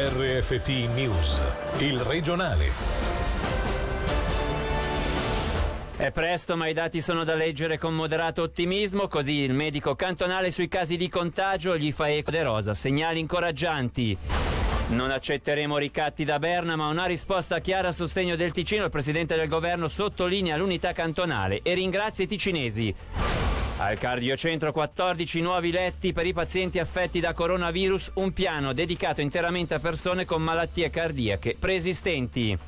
RFT News, il regionale. È presto, ma i dati sono da leggere con moderato ottimismo, così il medico cantonale sui casi di contagio gli fa eco de rosa, segnali incoraggianti. Non accetteremo ricatti da Berna, ma una risposta chiara a sostegno del Ticino. Il Presidente del Governo sottolinea l'unità cantonale e ringrazia i ticinesi. Al cardiocentro 14 nuovi letti per i pazienti affetti da coronavirus, un piano dedicato interamente a persone con malattie cardiache preesistenti.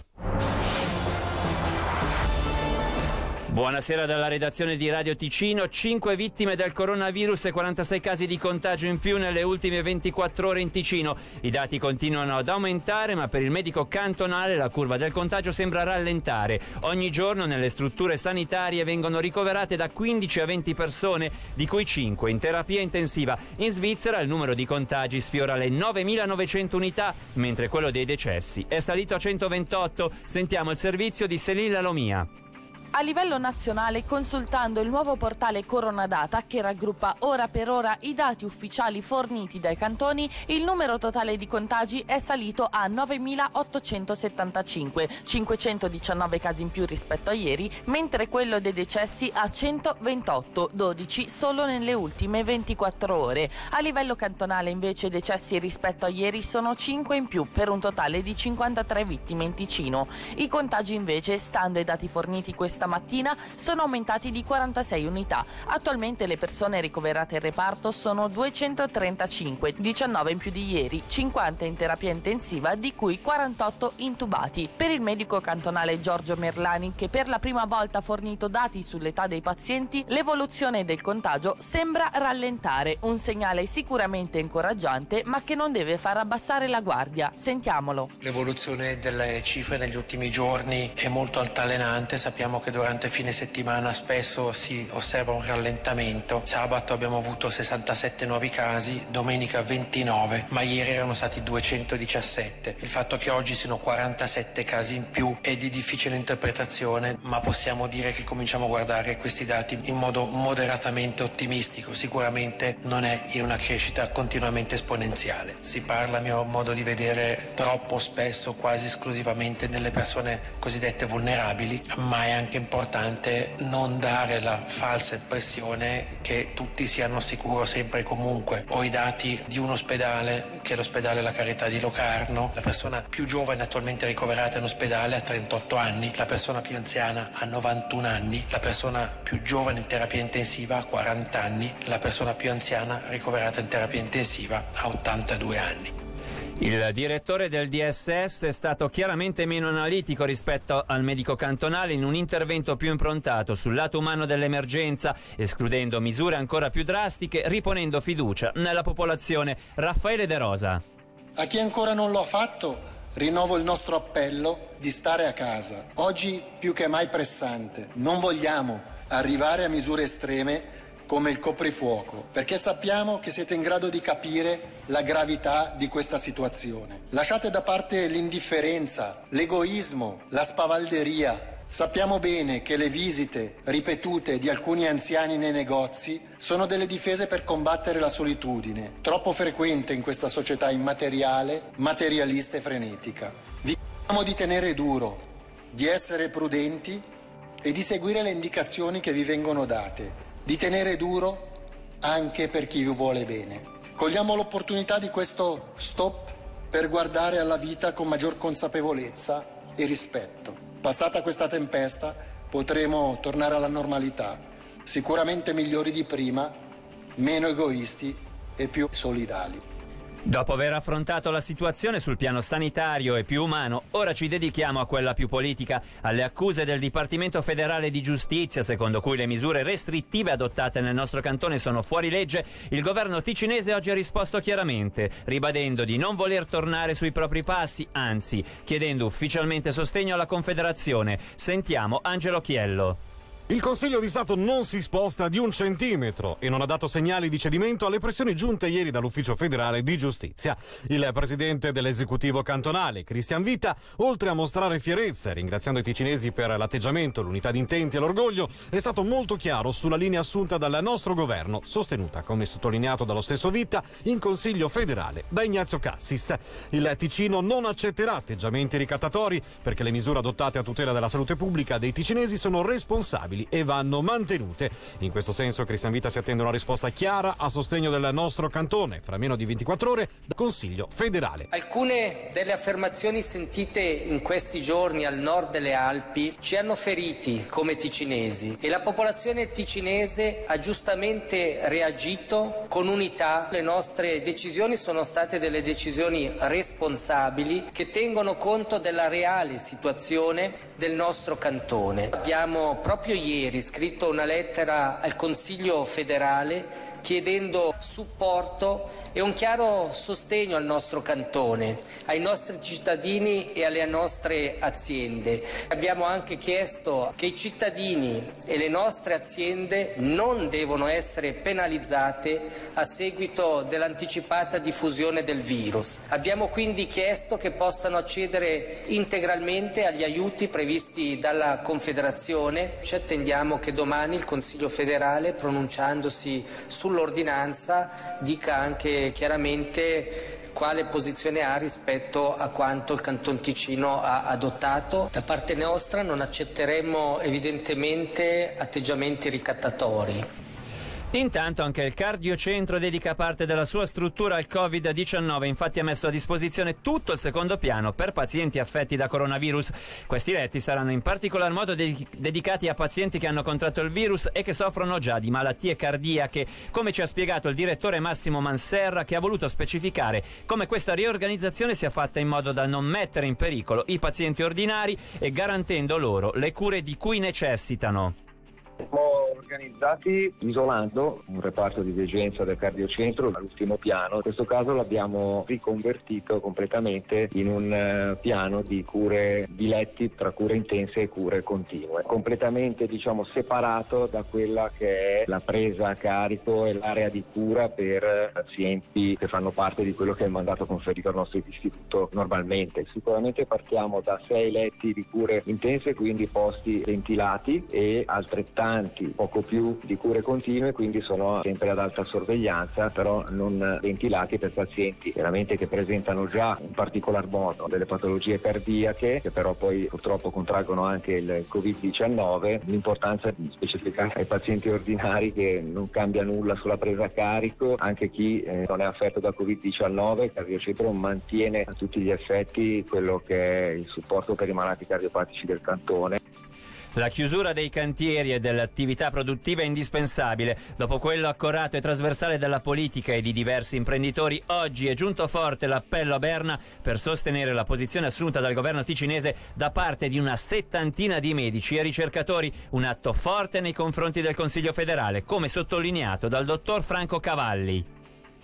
Buonasera dalla redazione di Radio Ticino. 5 vittime del coronavirus e 46 casi di contagio in più nelle ultime 24 ore in Ticino. I dati continuano ad aumentare, ma per il medico cantonale la curva del contagio sembra rallentare. Ogni giorno nelle strutture sanitarie vengono ricoverate da 15 a 20 persone, di cui 5 in terapia intensiva. In Svizzera il numero di contagi sfiora le 9.900 unità, mentre quello dei decessi è salito a 128. Sentiamo il servizio di Selilla Lomia a livello nazionale consultando il nuovo portale Coronadata che raggruppa ora per ora i dati ufficiali forniti dai cantoni, il numero totale di contagi è salito a 9.875, 519 casi in più rispetto a ieri, mentre quello dei decessi a 128, 12 solo nelle ultime 24 ore. A livello cantonale invece i decessi rispetto a ieri sono 5 in più per un totale di 53 vittime in Ticino. I contagi invece, stando ai dati forniti questa stamattina sono aumentati di 46 unità. Attualmente le persone ricoverate in reparto sono 235, 19 in più di ieri, 50 in terapia intensiva, di cui 48 intubati. Per il medico cantonale Giorgio Merlani, che per la prima volta ha fornito dati sull'età dei pazienti, l'evoluzione del contagio sembra rallentare, un segnale sicuramente incoraggiante, ma che non deve far abbassare la guardia. Sentiamolo. L'evoluzione delle cifre negli ultimi giorni è molto altalenante, sappiamo che che durante fine settimana spesso si osserva un rallentamento. Sabato abbiamo avuto 67 nuovi casi, domenica 29, ma ieri erano stati 217. Il fatto che oggi siano 47 casi in più è di difficile interpretazione, ma possiamo dire che cominciamo a guardare questi dati in modo moderatamente ottimistico. Sicuramente non è in una crescita continuamente esponenziale. Si parla, a mio modo di vedere, troppo spesso, quasi esclusivamente delle persone cosiddette vulnerabili, ma è anche importante non dare la falsa impressione che tutti siano sicuro sempre e comunque. Ho i dati di un ospedale, che è l'ospedale La Carità di Locarno. La persona più giovane attualmente ricoverata in ospedale ha 38 anni, la persona più anziana ha 91 anni, la persona più giovane in terapia intensiva ha 40 anni, la persona più anziana ricoverata in terapia intensiva ha 82 anni. Il direttore del DSS è stato chiaramente meno analitico rispetto al medico cantonale in un intervento più improntato sul lato umano dell'emergenza, escludendo misure ancora più drastiche, riponendo fiducia nella popolazione. Raffaele De Rosa. A chi ancora non lo ha fatto, rinnovo il nostro appello di stare a casa. Oggi più che mai pressante. Non vogliamo arrivare a misure estreme come il coprifuoco, perché sappiamo che siete in grado di capire la gravità di questa situazione. Lasciate da parte l'indifferenza, l'egoismo, la spavalderia. Sappiamo bene che le visite ripetute di alcuni anziani nei negozi sono delle difese per combattere la solitudine, troppo frequente in questa società immateriale, materialista e frenetica. Vi chiediamo di tenere duro, di essere prudenti e di seguire le indicazioni che vi vengono date di tenere duro anche per chi vi vuole bene. Cogliamo l'opportunità di questo stop per guardare alla vita con maggior consapevolezza e rispetto. Passata questa tempesta potremo tornare alla normalità, sicuramente migliori di prima, meno egoisti e più solidali. Dopo aver affrontato la situazione sul piano sanitario e più umano, ora ci dedichiamo a quella più politica, alle accuse del Dipartimento federale di giustizia, secondo cui le misure restrittive adottate nel nostro cantone sono fuori legge. Il governo ticinese oggi ha risposto chiaramente, ribadendo di non voler tornare sui propri passi, anzi chiedendo ufficialmente sostegno alla Confederazione. Sentiamo Angelo Chiello. Il Consiglio di Stato non si sposta di un centimetro e non ha dato segnali di cedimento alle pressioni giunte ieri dall'Ufficio federale di giustizia. Il presidente dell'esecutivo cantonale, Cristian Vita, oltre a mostrare fierezza, ringraziando i ticinesi per l'atteggiamento, l'unità di intenti e l'orgoglio, è stato molto chiaro sulla linea assunta dal nostro governo, sostenuta, come sottolineato dallo stesso Vita, in Consiglio federale da Ignazio Cassis. Il Ticino non accetterà atteggiamenti ricattatori perché le misure adottate a tutela della salute pubblica dei ticinesi sono responsabili stabili e vanno mantenute. In questo senso Cristian Vita si attende una risposta chiara a sostegno del nostro cantone fra meno di 24 ore dal Consiglio federale. Alcune delle affermazioni sentite in questi giorni al nord delle Alpi ci hanno feriti come ticinesi e la popolazione ticinese ha giustamente reagito con unità. Le nostre decisioni sono state delle decisioni responsabili che tengono conto della reale situazione del nostro cantone. Abbiamo proprio ieri scritto una lettera al Consiglio federale chiedendo supporto e un chiaro sostegno al nostro cantone, ai nostri cittadini e alle nostre aziende. Abbiamo anche chiesto che i cittadini e le nostre aziende non devono essere penalizzate a seguito dell'anticipata diffusione del virus. Abbiamo quindi chiesto che possano accedere integralmente agli aiuti previsti dalla Confederazione. Ci attendiamo che domani il Consiglio federale, pronunciandosi sull'ordinanza, dica anche chiaramente quale posizione ha rispetto a quanto il Canton Ticino ha adottato. Da parte nostra non accetteremo evidentemente atteggiamenti ricattatori. Intanto anche il cardiocentro dedica parte della sua struttura al Covid-19, infatti ha messo a disposizione tutto il secondo piano per pazienti affetti da coronavirus. Questi letti saranno in particolar modo de- dedicati a pazienti che hanno contratto il virus e che soffrono già di malattie cardiache, come ci ha spiegato il direttore Massimo Manserra che ha voluto specificare come questa riorganizzazione sia fatta in modo da non mettere in pericolo i pazienti ordinari e garantendo loro le cure di cui necessitano. Organizzati isolando un reparto di degenza del cardiocentro all'ultimo piano. In questo caso l'abbiamo riconvertito completamente in un eh, piano di cure di letti tra cure intense e cure continue, completamente diciamo separato da quella che è la presa a carico e l'area di cura per pazienti che fanno parte di quello che è il mandato conferito al nostro istituto normalmente. Sicuramente partiamo da sei letti di cure intense, quindi posti ventilati e altrettanti avanti poco più di cure continue, quindi sono sempre ad alta sorveglianza, però non ventilati per pazienti veramente che presentano già in particolar modo delle patologie cardiache, che però poi purtroppo contraggono anche il Covid-19. L'importanza di specificare ai pazienti ordinari che non cambia nulla sulla presa a carico, anche chi eh, non è affetto da Covid-19, il cardiocentro mantiene a tutti gli effetti quello che è il supporto per i malati cardiopatici del cantone. La chiusura dei cantieri e dell'attività produttiva è indispensabile. Dopo quello accorato e trasversale della politica e di diversi imprenditori, oggi è giunto forte l'appello a Berna per sostenere la posizione assunta dal governo ticinese da parte di una settantina di medici e ricercatori, un atto forte nei confronti del Consiglio federale, come sottolineato dal dottor Franco Cavalli.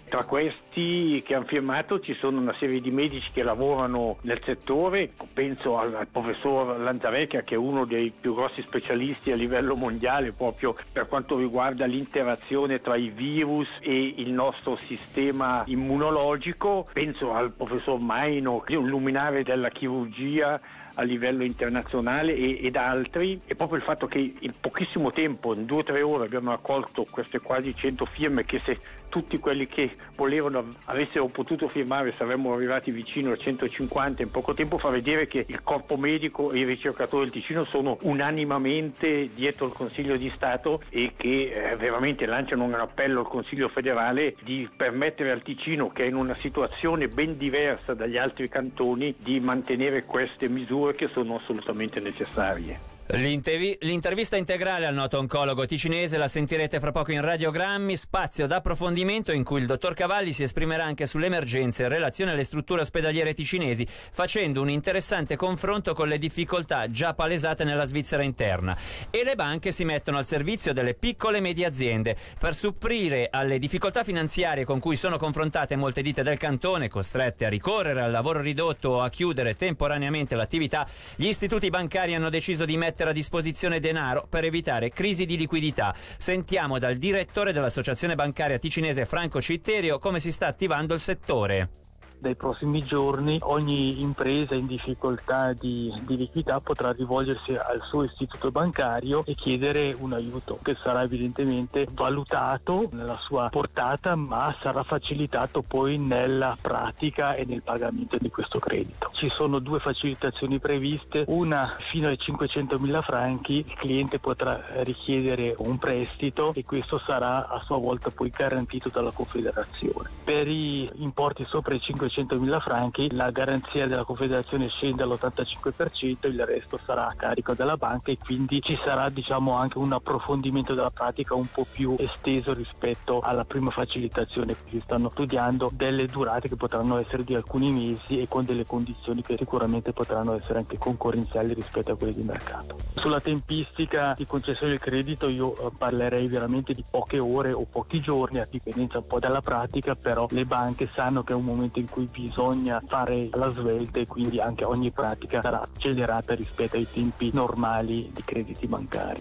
Tra questi che hanno firmato ci sono una serie di medici che lavorano nel settore, penso al, al professor Lanzavecchia che è uno dei più grossi specialisti a livello mondiale proprio per quanto riguarda l'interazione tra i virus e il nostro sistema immunologico, penso al professor Maino che è un luminare della chirurgia a livello internazionale e, ed altri. E proprio il fatto che in pochissimo tempo, in due o tre ore abbiamo raccolto queste quasi 100 firme che se tutti quelli che volevano avessero potuto firmare saremmo arrivati vicino a 150 in poco tempo fa vedere che il corpo medico e i ricercatori del Ticino sono unanimamente dietro il Consiglio di Stato e che eh, veramente lanciano un appello al Consiglio federale di permettere al Ticino che è in una situazione ben diversa dagli altri cantoni di mantenere queste misure che sono assolutamente necessarie. L'intervista integrale al noto oncologo ticinese la sentirete fra poco in radiogrammi, spazio d'approfondimento in cui il dottor Cavalli si esprimerà anche sulle emergenze in relazione alle strutture ospedaliere ticinesi, facendo un interessante confronto con le difficoltà già palesate nella Svizzera interna. E le banche si mettono al servizio delle piccole e medie aziende per supplire alle difficoltà finanziarie con cui sono confrontate molte ditte del cantone, costrette a ricorrere al lavoro ridotto o a chiudere temporaneamente l'attività. Gli istituti bancari hanno deciso di mettere mettere a disposizione denaro per evitare crisi di liquidità. Sentiamo dal direttore dell'Associazione Bancaria Ticinese Franco Citterio come si sta attivando il settore dai prossimi giorni ogni impresa in difficoltà di, di, liquidità potrà rivolgersi al suo istituto bancario e chiedere un aiuto che sarà evidentemente valutato nella sua portata ma sarà facilitato poi nella pratica e nel pagamento di questo credito. Ci sono due facilitazioni previste, una fino ai 500 mila franchi, il cliente potrà richiedere un prestito e questo sarà a sua volta poi garantito dalla Confederazione. Per i importi sopra i 500 500.000 franchi, la garanzia della Confederazione scende all'85%, il resto sarà a carico della banca e quindi ci sarà diciamo anche un approfondimento della pratica un po' più esteso rispetto alla prima facilitazione. Si stanno studiando delle durate che potranno essere di alcuni mesi e con delle condizioni che sicuramente potranno essere anche concorrenziali rispetto a quelle di mercato. Sulla tempistica di concessione del credito io eh, parlerei veramente di poche ore o pochi giorni a dipendenza un po' dalla pratica, però le banche sanno che è un momento in cui bisogna fare la svelta e quindi anche ogni pratica sarà accelerata rispetto ai tempi normali di crediti bancari.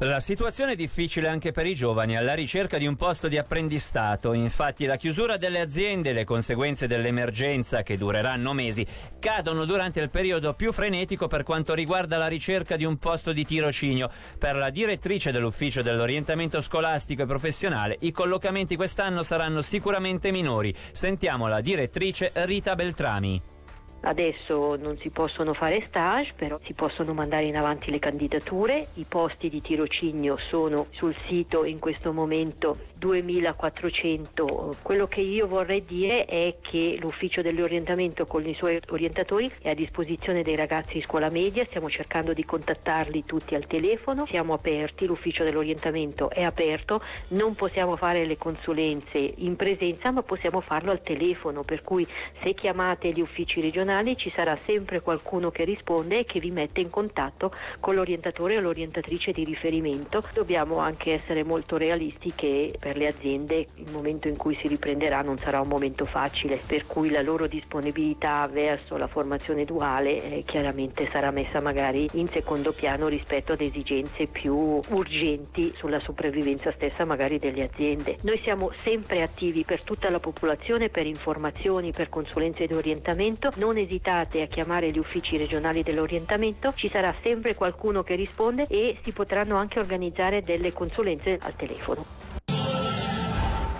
La situazione è difficile anche per i giovani alla ricerca di un posto di apprendistato, infatti la chiusura delle aziende e le conseguenze dell'emergenza che dureranno mesi cadono durante il periodo più frenetico per quanto riguarda la ricerca di un posto di tirocinio. Per la direttrice dell'ufficio dell'orientamento scolastico e professionale i collocamenti quest'anno saranno sicuramente minori. Sentiamo la direttrice Rita Beltrami. Adesso non si possono fare stage, però si possono mandare in avanti le candidature. I posti di tirocinio sono sul sito in questo momento 2400. Quello che io vorrei dire è che l'ufficio dell'orientamento con i suoi orientatori è a disposizione dei ragazzi in scuola media, stiamo cercando di contattarli tutti al telefono, siamo aperti, l'ufficio dell'orientamento è aperto, non possiamo fare le consulenze in presenza ma possiamo farlo al telefono, per cui se chiamate gli uffici regionali nazionali ci sarà sempre qualcuno che risponde e che vi mette in contatto con l'orientatore o l'orientatrice di riferimento. Dobbiamo anche essere molto realisti che per le aziende il momento in cui si riprenderà non sarà un momento facile, per cui la loro disponibilità verso la formazione duale eh, chiaramente sarà messa magari in secondo piano rispetto ad esigenze più urgenti sulla sopravvivenza stessa magari delle aziende. Noi siamo sempre attivi per tutta la popolazione per informazioni, per consulenze di orientamento, non non esitate a chiamare gli uffici regionali dell'orientamento, ci sarà sempre qualcuno che risponde e si potranno anche organizzare delle consulenze al telefono.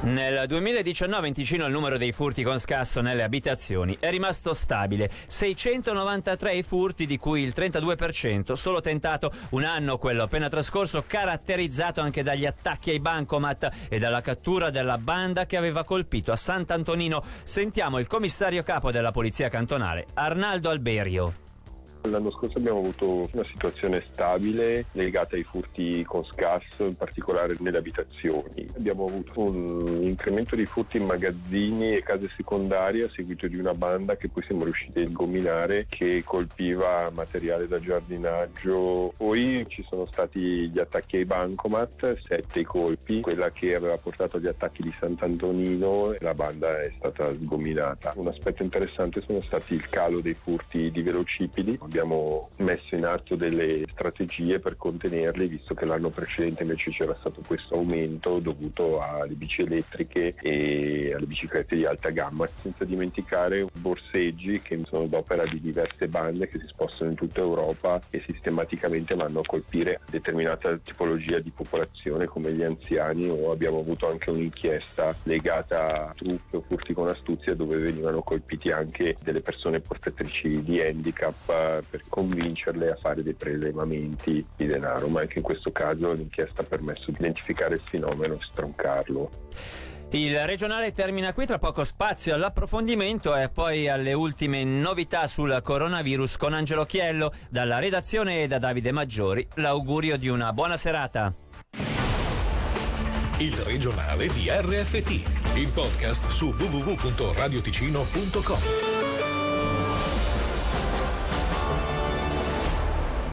Nel 2019 in Ticino il numero dei furti con scasso nelle abitazioni è rimasto stabile, 693 i furti di cui il 32% solo tentato, un anno quello appena trascorso caratterizzato anche dagli attacchi ai bancomat e dalla cattura della banda che aveva colpito a Sant'Antonino. Sentiamo il commissario capo della polizia cantonale, Arnaldo Alberio. L'anno scorso abbiamo avuto una situazione stabile legata ai furti con scasso, in particolare nelle abitazioni. Abbiamo avuto un incremento di furti in magazzini e case secondarie a seguito di una banda che poi siamo riusciti a ingominare che colpiva materiale da giardinaggio. Poi ci sono stati gli attacchi ai bancomat, sette colpi, quella che aveva portato agli attacchi di Sant'Antonino, la banda è stata sgominata. Un aspetto interessante sono stati il calo dei furti di velocipedi abbiamo messo in atto delle strategie per contenerli, visto che l'anno precedente invece c'era stato questo aumento dovuto alle bici elettriche e alle biciclette di alta gamma, senza dimenticare borseggi che sono d'opera di diverse bande che si spostano in tutta Europa e sistematicamente vanno a colpire determinata tipologia di popolazione come gli anziani o abbiamo avuto anche un'inchiesta legata a truffe o furti con astuzia dove venivano colpiti anche delle persone portatrici di handicap per convincerle a fare dei prelevamenti di denaro, ma anche in questo caso l'inchiesta ha permesso di identificare il fenomeno e stroncarlo. Il regionale termina qui, tra poco spazio all'approfondimento e poi alle ultime novità sul coronavirus con Angelo Chiello, dalla redazione e da Davide Maggiori. L'augurio di una buona serata. Il regionale di RFT, il podcast su www.radioticino.com.